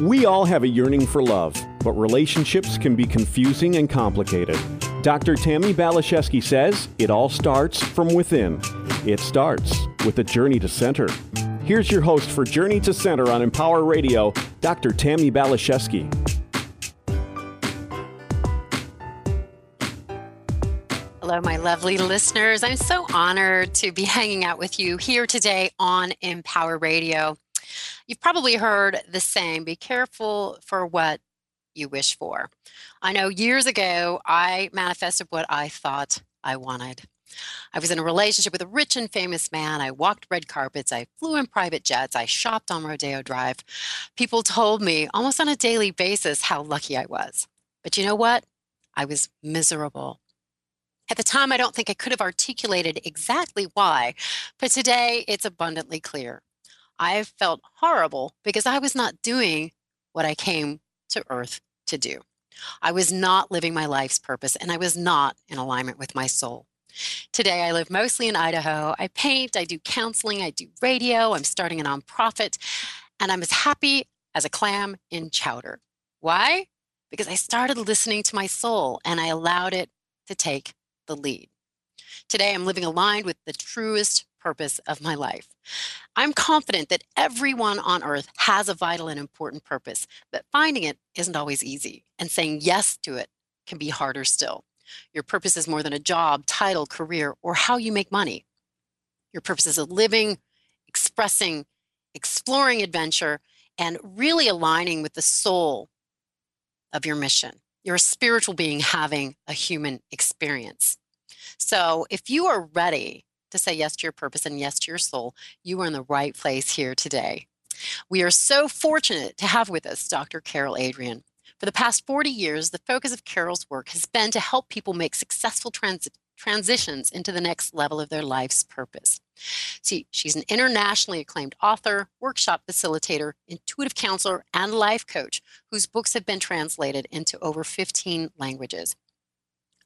We all have a yearning for love, but relationships can be confusing and complicated. Dr. Tammi Baliszewski says it all starts from within. It starts with a journey to center. Here's your host for Journey to Center on Empower Radio, Dr. Tammi Baliszewski. Hello, my lovely listeners. I'm so honored to be hanging out with you here today on Empower Radio. You've probably heard the saying be careful for what you wish for. I know years ago, I manifested what I thought I wanted. I was in a relationship with a rich and famous man. I walked red carpets. I flew in private jets. I shopped on Rodeo Drive. People told me almost on a daily basis how lucky I was. But you know what? I was miserable. At the time, I don't think I could have articulated exactly why, but today it's abundantly clear. I felt horrible because I was not doing what I came to earth to do. I was not living my life's purpose and I was not in alignment with my soul. Today, I live mostly in Idaho. I paint, I do counseling, I do radio, I'm starting a nonprofit, and I'm as happy as a clam in chowder. Why? Because I started listening to my soul and I allowed it to take the lead. Today, I'm living aligned with the truest purpose of my life. I'm confident that everyone on earth has a vital and important purpose, but finding it isn't always easy, and saying yes to it can be harder still. Your purpose is more than a job, title, career, or how you make money. Your purpose is a living, expressing, exploring adventure, and really aligning with the soul of your mission. You're a spiritual being having a human experience. So, if you are ready to say yes to your purpose and yes to your soul, you are in the right place here today. We are so fortunate to have with us Dr. Carol Adrienne. For the past 40 years, the focus of Carol's work has been to help people make successful trans- transitions into the next level of their life's purpose. See, she's an internationally acclaimed author, workshop facilitator, intuitive counselor, and life coach whose books have been translated into over 15 languages.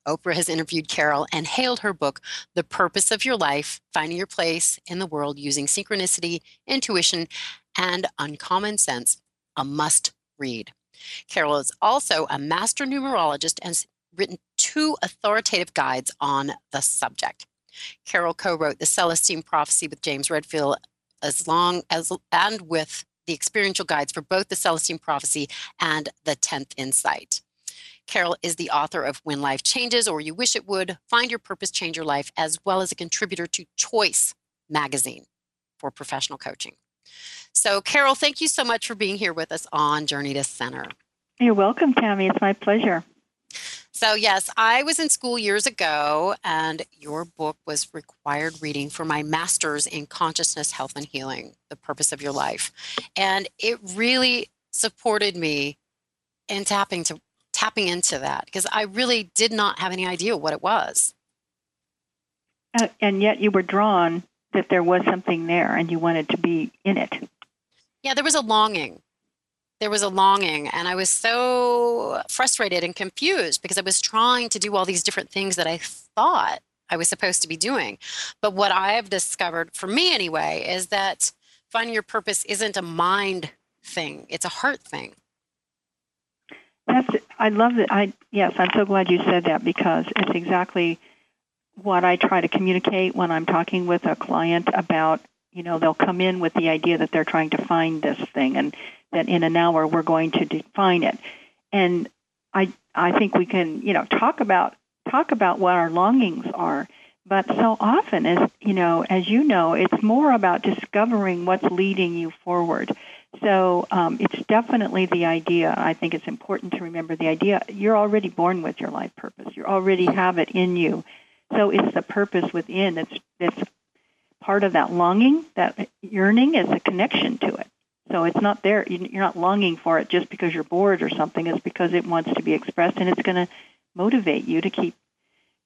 Oprah has interviewed Carol and hailed her book, The Purpose of Your Life Finding Your Place in the World Using Synchronicity, Intuition, and Uncommon Sense, a must read. Carol is also a master numerologist and has written two authoritative guides on the subject. Carol co-wrote the Celestine Prophecy with James Redfield as long as and with the experiential guides for both the Celestine Prophecy and the 10th Insight. Carol is the author of When Life Changes or You Wish It Would, Find Your Purpose, Change Your Life, as well as a contributor to Choice magazine for professional coaching. So, Carol, thank you so much for being here with us on Journey to Center. You're welcome, Tammi. It's my pleasure. So, yes, I was in school years ago, and your book was required reading for my master's in consciousness, health, and healing, the purpose of your life. And it really supported me in tapping to tapping into that because I really did not have any idea what it was. Uh, and yet you were drawn that there was something there and you wanted to be in it. Yeah, there was a longing. There was a longing, and I was so frustrated and confused because I was trying to do all these different things that I thought I was supposed to be doing. But what I've discovered, for me anyway, is that finding your purpose isn't a mind thing, it's a heart thing. That's I love it. I yes, I'm so glad you said that because it's exactly what I try to communicate when I'm talking with a client about, you know, they'll come in with the idea that they're trying to find this thing and that in an hour we're going to define it. And I I think we can, you know, talk about talk about what our longings are. But so often as you know, as you know, it's more about discovering what's leading you forward. So um, it's definitely the idea. I think it's important to remember the idea. You're already born with your life purpose. You already have it in you. So it's the purpose within that's that's part of that longing, that yearning is a connection to it. So it's not there. You're not longing for it just because you're bored or something. It's because it wants to be expressed, and it's going to motivate you to keep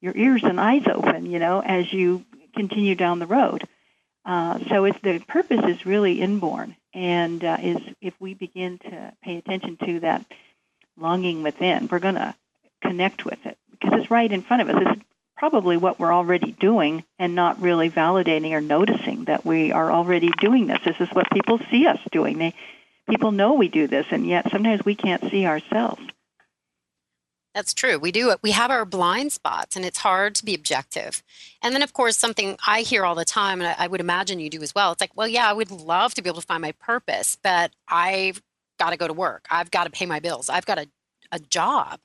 your ears and eyes open. You know, as you continue down the road. Uh, so it's the purpose is really inborn, and uh, is if we begin to pay attention to that longing within, we're going to connect with it because it's right in front of us. It's probably what we're already doing and not really validating or noticing that we are already doing this. This is what people see us doing. They people know we do this, and yet sometimes we can't see ourselves. That's true. We do. We have our blind spots, and it's hard to be objective. And then, of course, something I hear all the time, and I would imagine you do as well. It's like, well, yeah, I would love to be able to find my purpose, but I've got to go to work. I've got to pay my bills. I've got a, a job.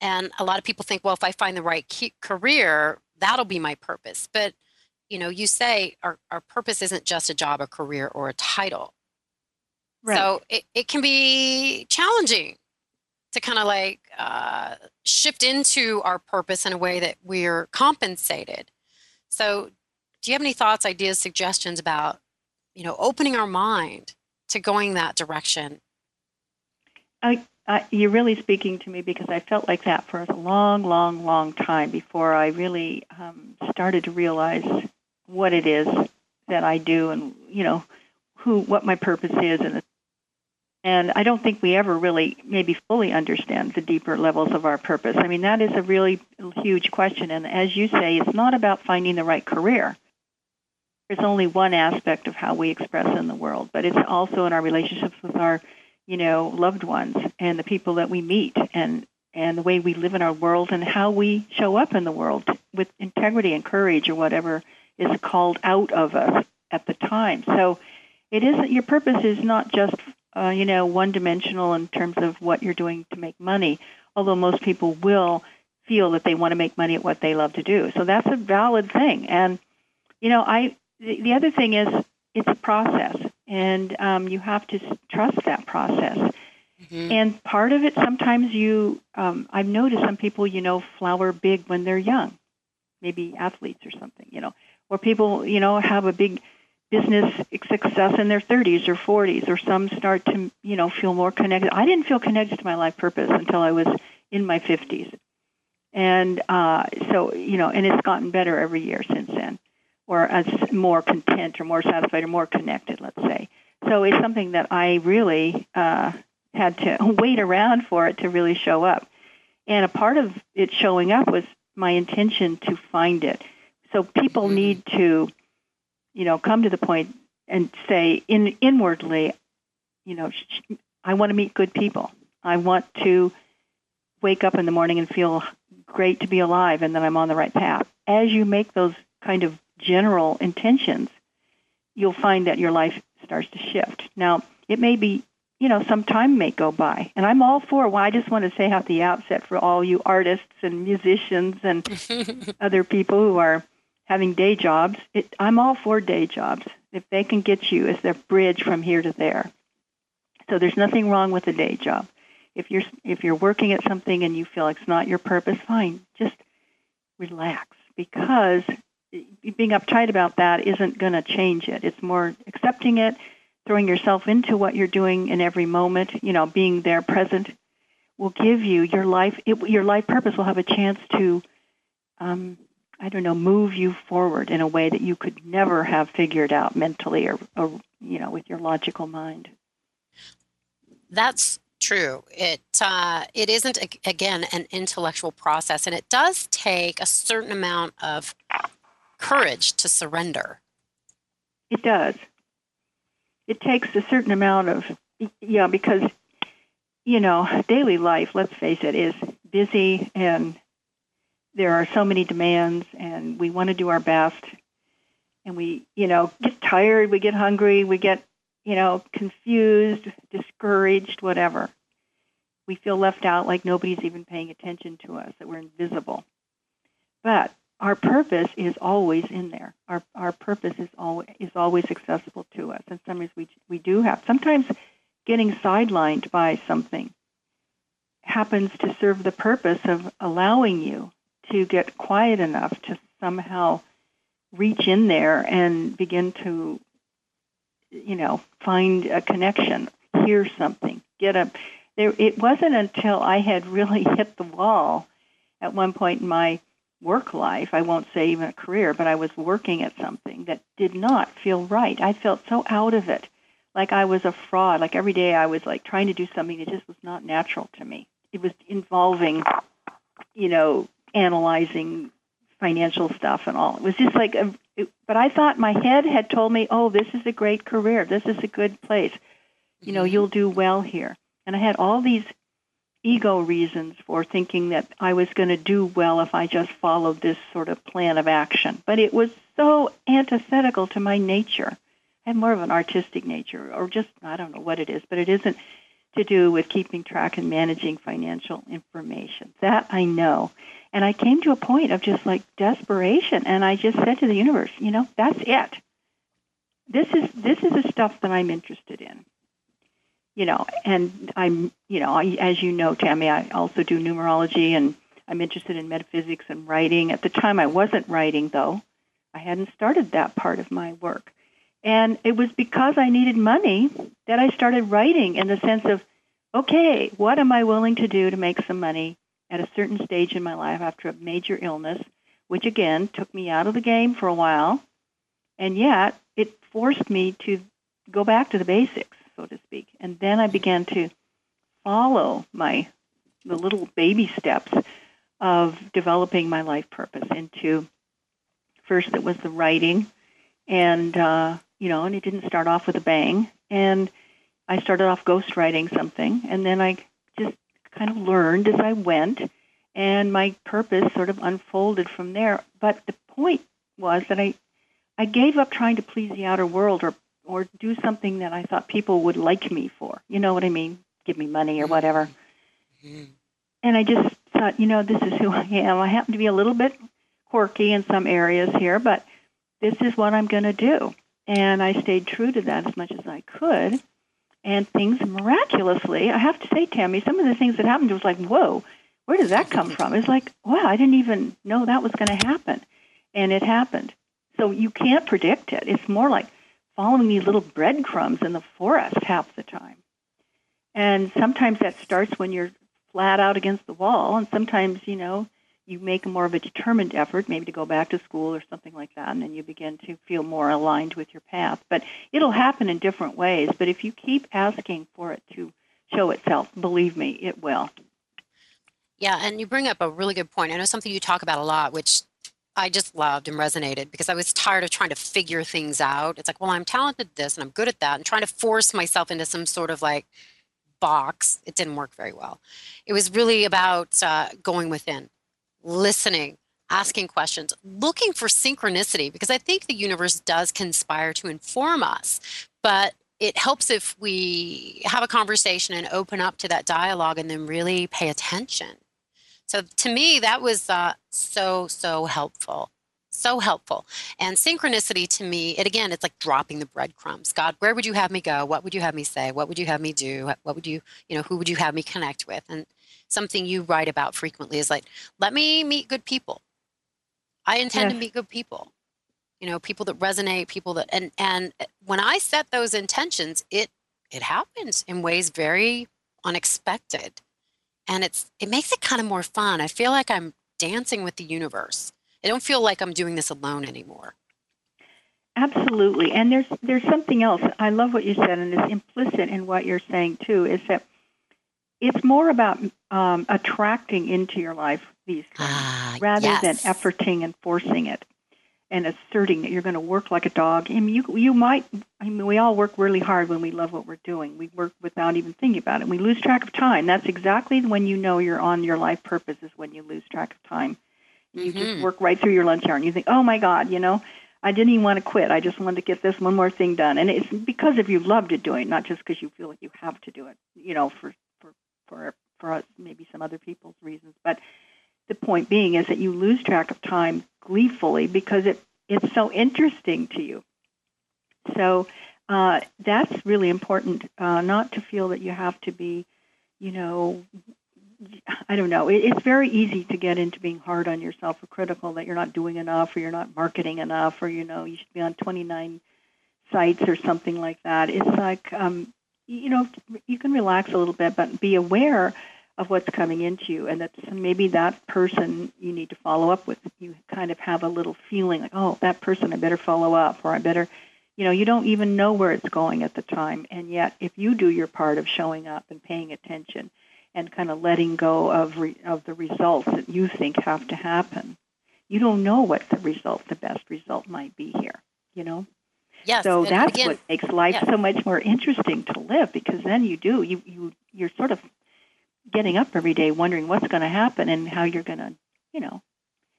And a lot of people think, well, if I find the right career, that'll be my purpose. But, you know, you say our, our purpose isn't just a job, a career, or a title. Right. So it, it can be challenging to kind of like uh, shift into our purpose in a way that we're compensated. So, do you have any thoughts, ideas, suggestions about, you know, opening our mind to going that direction? I, I, you're really speaking to me because I felt like that for a long, long, long time before I really um, started to realize what it is that I do and you know who what my purpose is and and I don't think we ever really maybe fully understand the deeper levels of our purpose. I mean, that is a really huge question. And as you say, it's not about finding the right career. There's only one aspect of how we express in the world, but it's also in our relationships with our, you know, loved ones and the people that we meet and and the way we live in our world and how we show up in the world with integrity and courage or whatever is called out of us at the time. So it isn't your purpose is not just uh, you know, one dimensional in terms of what you're doing to make money, although most people will feel that they want to make money at what they love to do. So that's a valid thing. And, you know, I, the, the other thing is it's a process, and um, you have to trust that process. Mm-hmm. And part of it, sometimes you, um, I've noticed some people, you know, flower big when they're young, maybe athletes or something, you know, or people, you know, have a big business success in their 30s or 40s, or some start to, you know, feel more connected. I didn't feel connected to my life purpose until I was in my 50s. And uh, so, you know, and it's gotten better every year since then, or as more content or more satisfied or more connected, let's say. So it's something that I really uh, had to wait around for it to really show up. And a part of it showing up was my intention to find it. So people mm-hmm. need to you know, come to the point and say in inwardly, you know, I want to meet good people. I want to wake up in the morning and feel great to be alive and that I'm on the right path. As you make those kind of general intentions, you'll find that your life starts to shift. Now, it may be, you know, some time may go by. And I'm all for, well, I just want to say at the outset for all you artists and musicians and other people who are having day jobs, it, I'm all for day jobs if they can get you as their bridge from here to there. So there's nothing wrong with a day job. If you're if you're working at something and you feel it's not your purpose, fine, just relax because being uptight about that isn't going to change it. It's more accepting it, throwing yourself into what you're doing in every moment. You know, being there, present, will give you your life. It, your life purpose will have a chance to um, I don't know, move you forward in a way that you could never have figured out mentally or, or you know, with your logical mind. That's true. It uh, it isn't again an intellectual process, and it does take a certain amount of courage to surrender. It does. It takes a certain amount of yeah, because you know, daily life. Let's face it, is busy and there are so many demands and we want to do our best. And we you know get tired we get hungry we get you know confused discouraged whatever. We feel left out like nobody's even paying attention to us that we're invisible. But our purpose is always in there. Our our purpose is always is always accessible to us. And sometimes we we do have sometimes getting sidelined by something happens to serve the purpose of allowing you to get quiet enough to somehow reach in there and begin to, you know, find a connection, hear something, get a. There, it wasn't until I had really hit the wall at one point in my work life, I won't say even a career, but I was working at something that did not feel right. I felt so out of it, like I was a fraud. Like every day I was like trying to do something that just was not natural to me. It was involving, you know, analyzing financial stuff and all. It was just like, a, it, but I thought my head had told me, oh, this is a great career. This is a good place. You know, mm-hmm. you'll do well here. And I had all these ego reasons for thinking that I was going to do well if I just followed this sort of plan of action. But it was so antithetical to my nature. I have more of an artistic nature, or just, I don't know what it is, but it isn't to do with keeping track and managing financial information. That I know. And I came to a point of just like desperation, and I just said to the universe, you know, that's it. This is this is the stuff that I'm interested in you know, and I'm, you know, I, as you know, Tammi, I also do numerology and I'm interested in metaphysics and writing. At the time, I wasn't writing, though. I hadn't started that part of my work. And it was because I needed money that I started writing in the sense of, okay, what am I willing to do to make some money at a certain stage in my life after a major illness, which again took me out of the game for a while. And yet, it forced me to go back to the basics so to speak. And then I began to follow my the little baby steps of developing my life purpose into first it was the writing and uh, you know and it didn't start off with a bang and i started off ghostwriting something and then i just kind of learned as i went and my purpose sort of unfolded from there but the point was that i i gave up trying to please the outer world or or do something that I thought people would like me for. You know what I mean? Give me money or whatever. Mm-hmm. And I just thought, you know, this is who I am. I happen to be a little bit quirky in some areas here, but this is what I'm going to do. And I stayed true to that as much as I could. And things miraculously, I have to say, Tammi, some of the things that happened was like, whoa, where did that come from? It's like, wow, I didn't even know that was going to happen. And it happened. So you can't predict it. It's more like following these little breadcrumbs in the forest half the time. And sometimes that starts when you're flat out against the wall, and sometimes, you know, you make more of a determined effort, maybe to go back to school or something like that, and then you begin to feel more aligned with your path. But it'll happen in different ways. But if you keep asking for it to show itself, believe me, it will. Yeah, and you bring up a really good point. I know something you talk about a lot, which I just loved and resonated because I was tired of trying to figure things out. It's like, well, I'm talented this and I'm good at that, and trying to force myself into some sort of like box. It didn't work very well. It was really about uh, going within, listening, asking questions, looking for synchronicity because I think the universe does conspire to inform us, but it helps if we have a conversation and open up to that dialogue and then really pay attention so to me, that was uh, so, so helpful. So helpful. And synchronicity to me, it again, it's like dropping the breadcrumbs. God, where would you have me go? What would you have me say? What would you have me do? What would you, you know, who would you have me connect with? And something you write about frequently is like, let me meet good people. I intend to meet good people. You know, people that resonate, people that and and uh, when I set those intentions, it it happens in ways very unexpected and it's it makes it kind of more fun. I feel like I'm dancing with the universe. I don't feel like I'm doing this alone anymore. Absolutely. And there's there's something else. I love what you said, and it's implicit in what you're saying too. Is that it's more about um, attracting into your life these things ah, rather yes. than efforting and forcing it and asserting that you're going to work like a dog. I mean, you you might. I mean, we all work really hard when we love what we're doing. We work without even thinking about it. We lose track of time. That's exactly when you know you're on your life purpose. Is when you lose track of time. You mm-hmm. just work right through your lunch hour, and you think, "Oh my God, you know." I didn't even want to quit. I just wanted to get this one more thing done, and it's because of you love to do it, not just because you feel like you have to do it. You know, for for for for us, maybe some other people's reasons, but the point being is that you lose track of time gleefully because it it's so interesting to you. So uh, that's really important, uh, not to feel that you have to be, you know, I don't know. It, it's very easy to get into being hard on yourself or critical that you're not doing enough or you're not marketing enough or, you know, you should be on 29 sites or something like that. It's like, um, you know, you can relax a little bit, but be aware of what's coming into you and that maybe that person you need to follow up with you kind of have a little feeling like oh that person i better follow up or i better you know you don't even know where it's going at the time and yet if you do your part of showing up and paying attention and kind of letting go of re, of the results that you think have to happen you don't know what the result the best result might be here you know Yes. So that's again, what makes life yes. so much more interesting to live because then you do you you you're sort of getting up every day wondering what's going to happen and how you're going to you know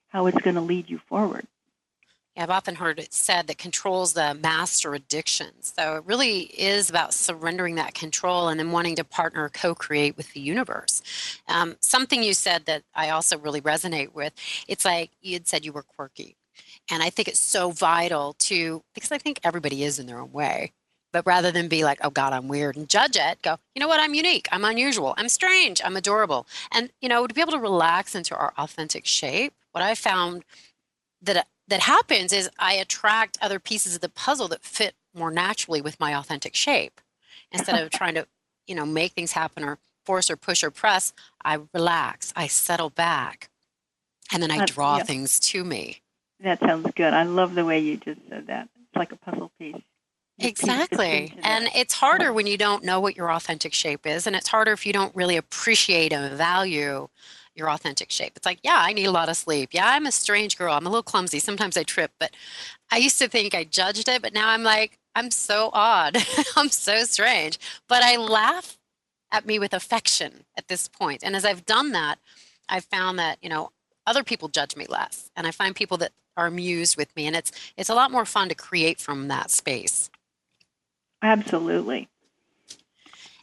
how it's going to lead you forward. I've often heard it said that control's the master addiction. So it really is about surrendering that control and then wanting to partner co create with the universe. Um, something you said that I also really resonate with it's like you had said you were quirky. And I think it's so vital to, because I think everybody is in their own way. But rather than be like, oh God, I'm weird and judge it, go, you know what? I'm unique. I'm unusual. I'm strange. I'm adorable. And, you know, to be able to relax into our authentic shape, what I found that that happens is I attract other pieces of the puzzle that fit more naturally with my authentic shape. Instead of trying to, you know, make things happen or force or push or press, I relax, I settle back, and then I draw yeah. things to me. That sounds good. I love the way you just said that. It's like a puzzle piece. You piece this Exactly. And it's harder when you don't know what your authentic shape is. And it's harder if you don't really appreciate and value your authentic shape. It's like, yeah, I need a lot of sleep. Yeah, I'm a strange girl. I'm a little clumsy. Sometimes I trip, but I used to think I judged it, but now I'm like, I'm so odd. I'm so strange. But I laugh at me with affection at this point. And as I've done that, I've found that, you know, other people judge me less. And I find people that are amused with me. And it's it's a lot more fun to create from that space. Absolutely.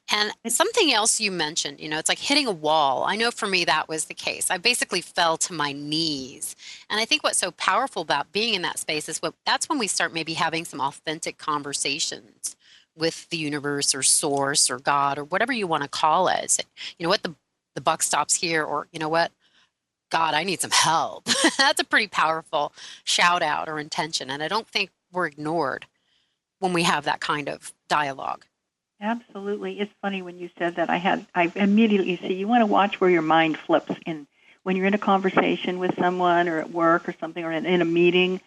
And something else you mentioned, you know, it's like hitting a wall. I know for me that was the case. I basically fell to my knees. And I think what's so powerful about being in that space is what that's when we start maybe having some authentic conversations with the universe or source or God or whatever you want to call it. You know what the the buck stops here or you know what God, I need some help. that's a pretty powerful shout out or intention and I don't think we're ignored when we have that kind of dialogue. Absolutely. It's funny when you said that. I had I immediately see you want to watch where your mind flips in when you're in a conversation with someone or at work or something or in, in a meeting.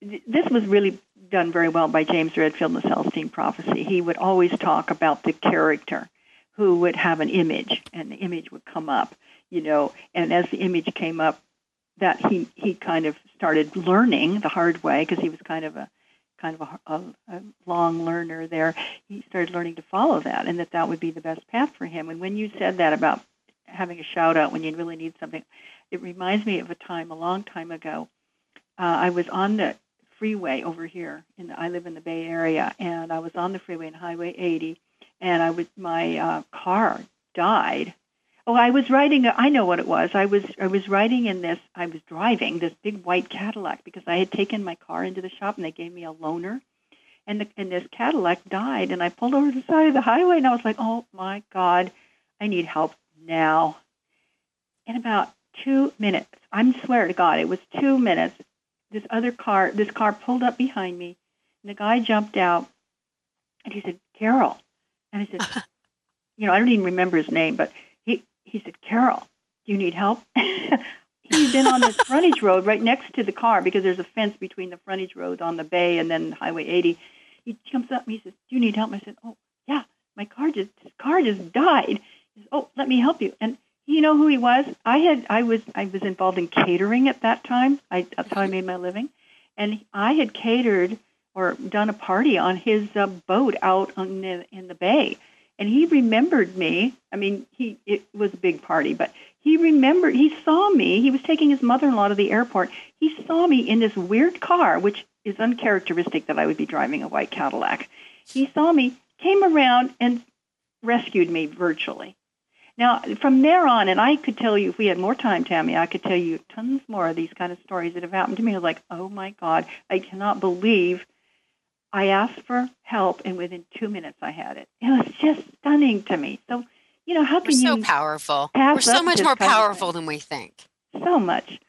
This was really done very well by James Redfield in the Celestine Prophecy. He would always talk about the character who would have an image and the image would come up, you know, and as the image came up that he he kind of started learning the hard way because he was kind of a kind of a, a, a long learner there he started learning to follow that and that that would be the best path for him. And when you said that about having a shout out when you really need something, it reminds me of a time a long time ago. Uh, I was on the freeway over here. In the, I live in the Bay Area, and I was on the freeway in Highway 80, and I was my uh, car died. Oh, I was riding. A, I know what it was. I was I was riding in this. I was driving this big white Cadillac because I had taken my car into the shop and they gave me a loaner and the, and this Cadillac died, and I pulled over to the side of the highway, and I was like, "Oh my God, I need help now!" In about two minutes, I'm swear to God, it was two minutes. This other car, this car pulled up behind me, and the guy jumped out, and he said, "Carol," and I said, "You know, I don't even remember his name, but he said, Carol, do you need help?" he's been on this frontage road right next to the car because there's a fence between the frontage road on the bay and then Highway 80 he comes up and he says, "Do you need help?" I said, "Oh, yeah, my car just his car just died." He says, "Oh, let me help you." And you know who he was? I had I was I was involved in catering at that time. I that's how I made my living, and I had catered or done a party on his uh, boat out on the, in the bay. And he remembered me. I mean, he it was a big party, but he remembered. He saw me. He was taking his mother-in-law to the airport. He saw me in this weird car, which is uncharacteristic that I would be driving a white Cadillac. He saw me, came around, and rescued me virtually. Now, from there on, and I could tell you, if we had more time, Tammi, I could tell you tons more of these kind of stories that have happened to me. I was like, oh my God, I cannot believe I asked for help, and within two minutes I had it. It was just stunning to me. So, you know, how We're can so you So powerful. We're so much more powerful than we think. so much?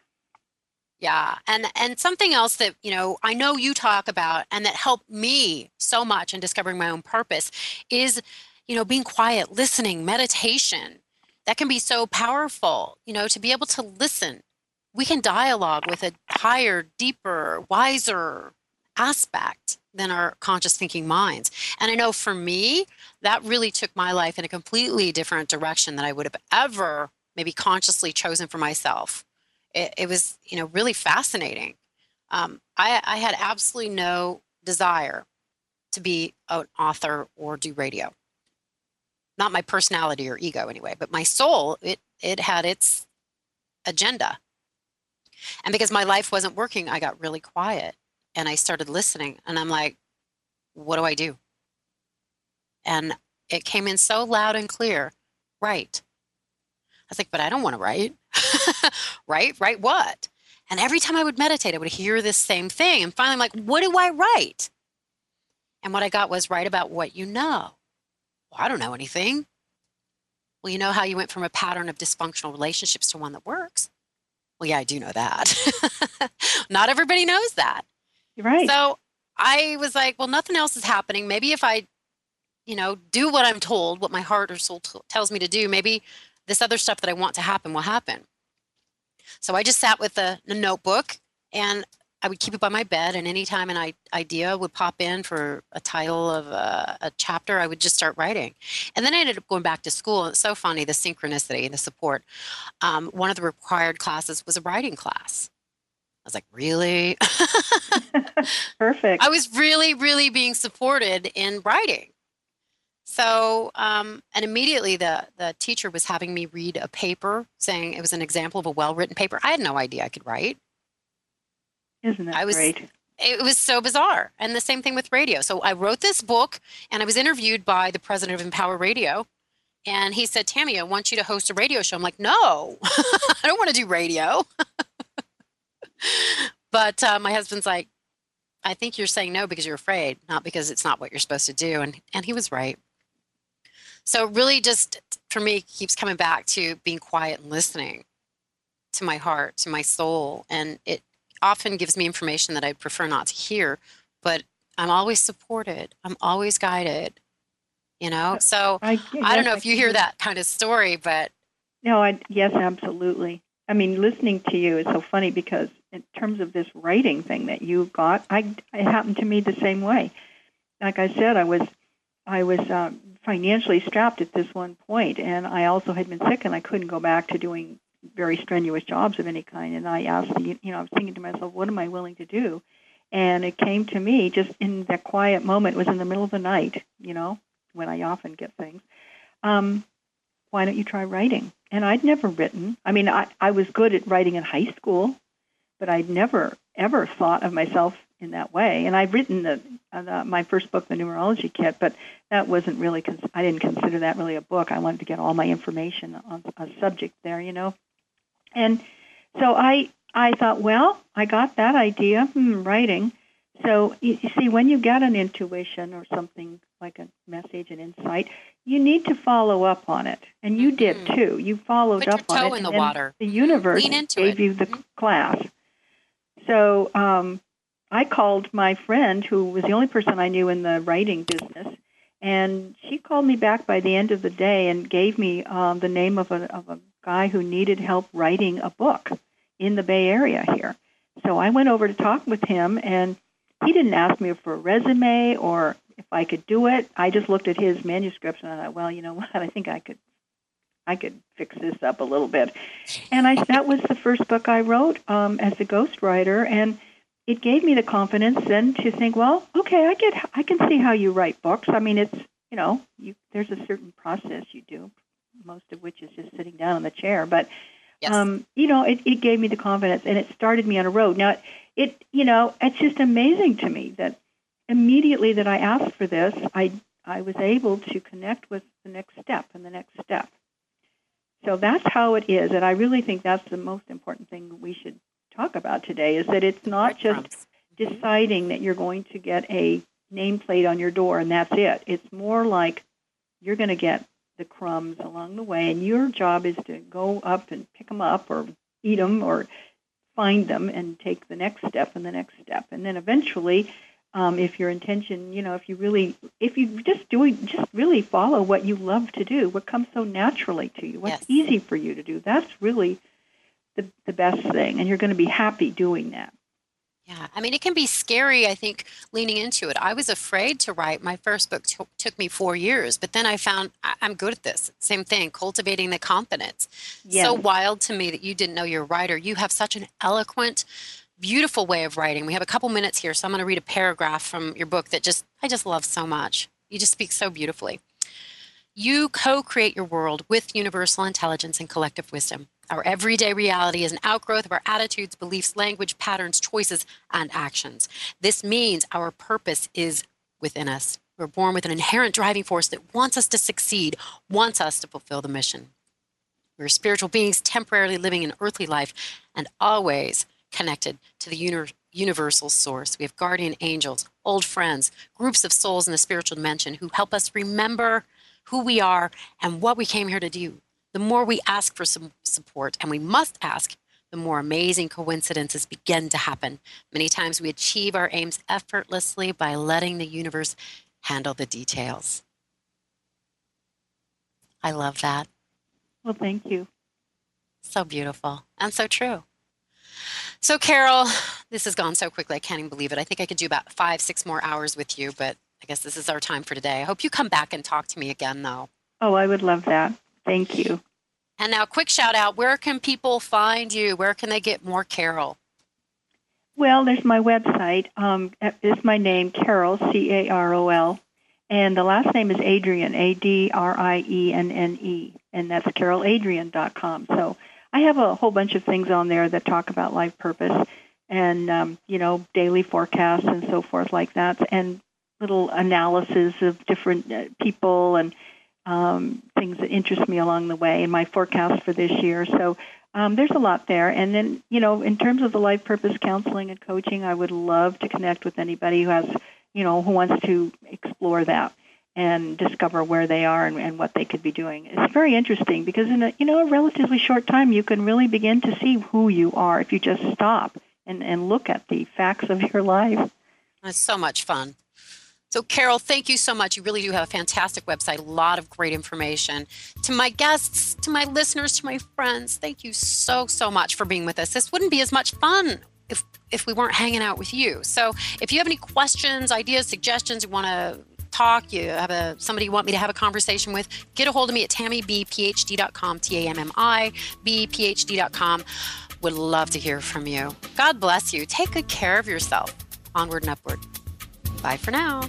Yeah. And and something else that, you know, I know you talk about and that helped me so much in discovering my own purpose is, you know, being quiet, listening, meditation. That can be so powerful, you know, to be able to listen. We can dialogue with a higher, deeper, wiser aspect than our conscious thinking minds. And I know for me, that really took my life in a completely different direction than I would have ever maybe consciously chosen for myself. It, it was, you know, really fascinating. Um, I, I had absolutely no desire to be an author or do radio. Not my personality or ego anyway, but my soul, it it had its agenda. And because my life wasn't working, I got really quiet and I started listening and I'm like, what do I do? And it came in so loud and clear, write. I was like, but I don't want to write. write? Write what? And every time I would meditate, I would hear this same thing. And finally, I'm like, what do I write? And what I got was write about what you know. Well, I don't know anything. Well, you know how you went from a pattern of dysfunctional relationships to one that works? Well, yeah, I do know that. Not everybody knows that. Right. So I was like, well, nothing else is happening. Maybe if I, you know, do what I'm told, what my heart or soul t- tells me to do, maybe this other stuff that I want to happen will happen. So I just sat with a, a notebook and I would keep it by my bed. And anytime an idea would pop in for a title of a, a, chapter, I would just start writing. And then I ended up going back to school. It's so funny the synchronicity, and the support. Um, one of the required classes was a writing class. I was like, really? Perfect. I was really, really being supported in writing. So, um, and immediately the the teacher was having me read a paper, saying it was an example of a well written paper. I had no idea I could write. Isn't that I was, great? It was so bizarre. And the same thing with radio. So I wrote this book, and I was interviewed by the president of Empower Radio, and he said, "Tammi, I want you to host a radio show." I'm like, "No, I don't want to do radio." but uh, my husband's like, "I think you're saying no because you're afraid, not because it's not what you're supposed to do." And and he was right. So really just for me keeps coming back to being quiet and listening to my heart, to my soul. And it often gives me information that I'd prefer not to hear, but I'm always supported. I'm always guided. You know? So I, I don't know if you hear that kind of story, but no, I yes, absolutely. I mean, listening to you is so funny because in terms of this writing thing that you got, I it happened to me the same way. Like I said, I was I was um, financially strapped at this one point, and I also had been sick, and I couldn't go back to doing very strenuous jobs of any kind. And I asked, the, you know, I was thinking to myself, what am I willing to do? And it came to me just in that quiet moment. It was in the middle of the night, you know, when I often get things. Um, why don't you try writing? And I'd never written. I mean, I, I was good at writing in high school, but I'd never ever thought of myself in that way. And I've written the, uh, the, my first book, The Numerology Kit, but that wasn't really. Cons- I didn't consider that really a book. I wanted to get all my information on a subject there, you know. And so I I thought, well, I got that idea, hmm, writing. So you, you see, when you get an intuition or something like a message, an insight, you need to follow up on it, and you did mm-hmm. too. You followed Put up your toe on it. in the water. The universe gave it. you the mm-hmm. class. So um, I called my friend, who was the only person I knew in the writing business, and she called me back by the end of the day and gave me um, the name of a, of a guy who needed help writing a book in the Bay Area here. So I went over to talk with him, and he didn't ask me for a resume or if I could do it. I just looked at his manuscripts and I thought, well, you know what? I think I could I could fix this up a little bit. And I that was the first book I wrote um, as a ghostwriter, and it gave me the confidence then to think, well, okay, I get, I can see how you write books. I mean, it's you know, you, there's a certain process you do, most of which is just sitting down in the chair. But yes. um, you know, it, it gave me the confidence, and it started me on a road. Now, it, it, you know, it's just amazing to me that immediately that I asked for this, I I was able to connect with the next step and the next step. So that's how it is, and I really think that's the most important thing we should talk about today is that it's not just mm-hmm. deciding that you're going to get a nameplate on your door and that's it. It's more like you're going to get the crumbs along the way, and your job is to go up and pick them up or eat them or find them and take the next step and the next step. And then eventually, um, if your intention, you know, if you really, if you just do it, just really follow what you love to do, what comes so naturally to you, what's yes. easy for you to do, that's really the, the best thing. And you're going to be happy doing that. Yeah, I mean, it can be scary, I think, leaning into it. I was afraid to write. My first book t- took me four years, but then I found I- am good at this. Same thing, cultivating the confidence. Yes. So wild to me that you didn't know you're a writer. You have such an eloquent beautiful way of writing. We have a couple minutes here, so I'm going to read a paragraph from your book that just I just love so much. You just speak so beautifully. You co-create your world with universal intelligence and collective wisdom. Our everyday reality is an outgrowth of our attitudes, beliefs, language, patterns, choices, and actions. This means our purpose is within us. We're born with an inherent driving force that wants us to succeed, wants us to fulfill the mission. We're spiritual beings temporarily living an earthly life and always connected to the uni- universal source. We have guardian angels, old friends, groups of souls in the spiritual dimension who help us remember who we are and what we came here to do. The more we ask for some support, and we must ask, the more amazing coincidences begin to happen. Many times we achieve our aims effortlessly by letting the universe handle the details. I love that. Well, thank you. So beautiful and so true. So, Carol, this has gone so quickly. I can't even believe it. I think I could do about five, six more hours with you, but I guess this is our time for today. I hope you come back and talk to me again, though. Oh, I would love that. Thank you. And now, quick shout out where can people find you? Where can they get more Carol? Well, there's my website. Um, it's my name, Carol, C A R O L. And the last name is Adrienne, A D R I E N N E. And that's caroladrienne.com. So I have a whole bunch of things on there that talk about life purpose and, um, you know, daily forecasts and so forth like that. And little analysis of different uh, people and um, things that interest me along the way and my forecast for this year. So um, there's a lot there. And then, you know, in terms of the life purpose counseling and coaching, I would love to connect with anybody who has, you know, who wants to explore that and discover where they are and, and what they could be doing. It's very interesting because in a, you know, a relatively short time, you can really begin to see who you are if you just stop and, and look at the facts of your life. It's so much fun. So, Carol, thank you so much. You really do have a fantastic website, a lot of great information. To my guests, to my listeners, to my friends, thank you so, so much for being with us. This wouldn't be as much fun if, if we weren't hanging out with you. So, if you have any questions, ideas, suggestions, you want to talk, you have a somebody you want me to have a conversation with, get a hold of me at tammibphd.com, T A M M I B P H D.com. Would love to hear from you. God bless you. Take good care of yourself. Onward and upward. Bye for now.